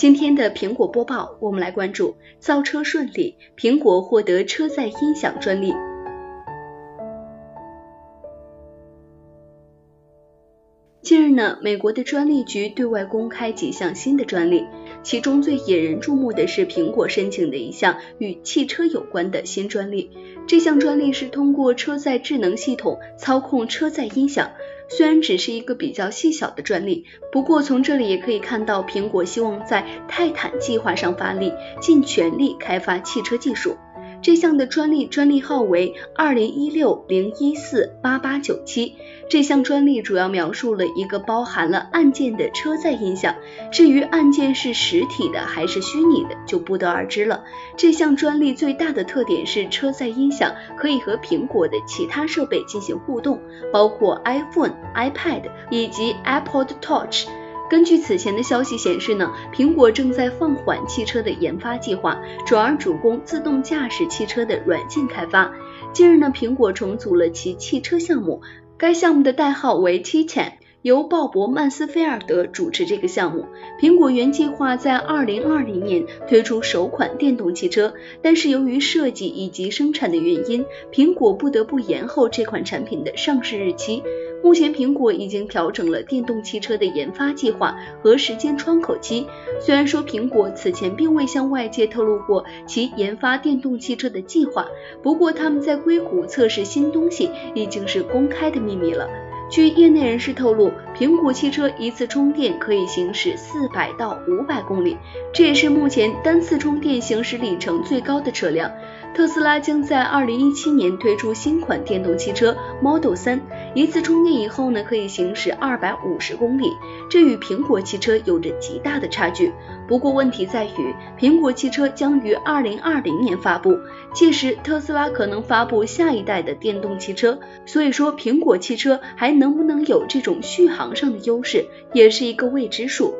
今天的苹果播报，我们来关注造车顺利，苹果获得车载音响专利。近日呢，美国的专利局对外公开几项新的专利，其中最引人注目的是苹果申请的一项与汽车有关的新专利。这项专利是通过车载智能系统操控车载音响。虽然只是一个比较细小的专利，不过从这里也可以看到，苹果希望在泰坦计划上发力，尽全力开发汽车技术。这项的专利专利号为二零一六零一四八八九七。这项专利主要描述了一个包含了按键的车载音响，至于按键是实体的还是虚拟的，就不得而知了。这项专利最大的特点是车载音响可以和苹果的其他设备进行互动，包括 iPhone、iPad 以及 Apple Touch。根据此前的消息显示呢，苹果正在放缓汽车的研发计划，转而主攻自动驾驶汽车的软件开发。近日呢，苹果重组了其汽车项目。该项目的代号为 “Tian” 由鲍勃·曼斯菲尔德主持这个项目。苹果原计划在二零二零年推出首款电动汽车，但是由于设计以及生产的原因，苹果不得不延后这款产品的上市日期。目前，苹果已经调整了电动汽车的研发计划和时间窗口期。虽然说苹果此前并未向外界透露过其研发电动汽车的计划，不过他们在硅谷测试新东西已经是公开的秘密了。据业内人士透露，苹果汽车一次充电可以行驶四百到五百公里，这也是目前单次充电行驶里程最高的车辆。特斯拉将在二零一七年推出新款电动汽车 Model 三，一次充电以后呢，可以行驶二百五十公里，这与苹果汽车有着极大的差距。不过问题在于，苹果汽车将于二零二零年发布，届时特斯拉可能发布下一代的电动汽车，所以说苹果汽车还能不能有这种续航上的优势，也是一个未知数。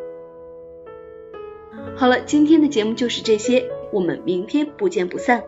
好了，今天的节目就是这些，我们明天不见不散。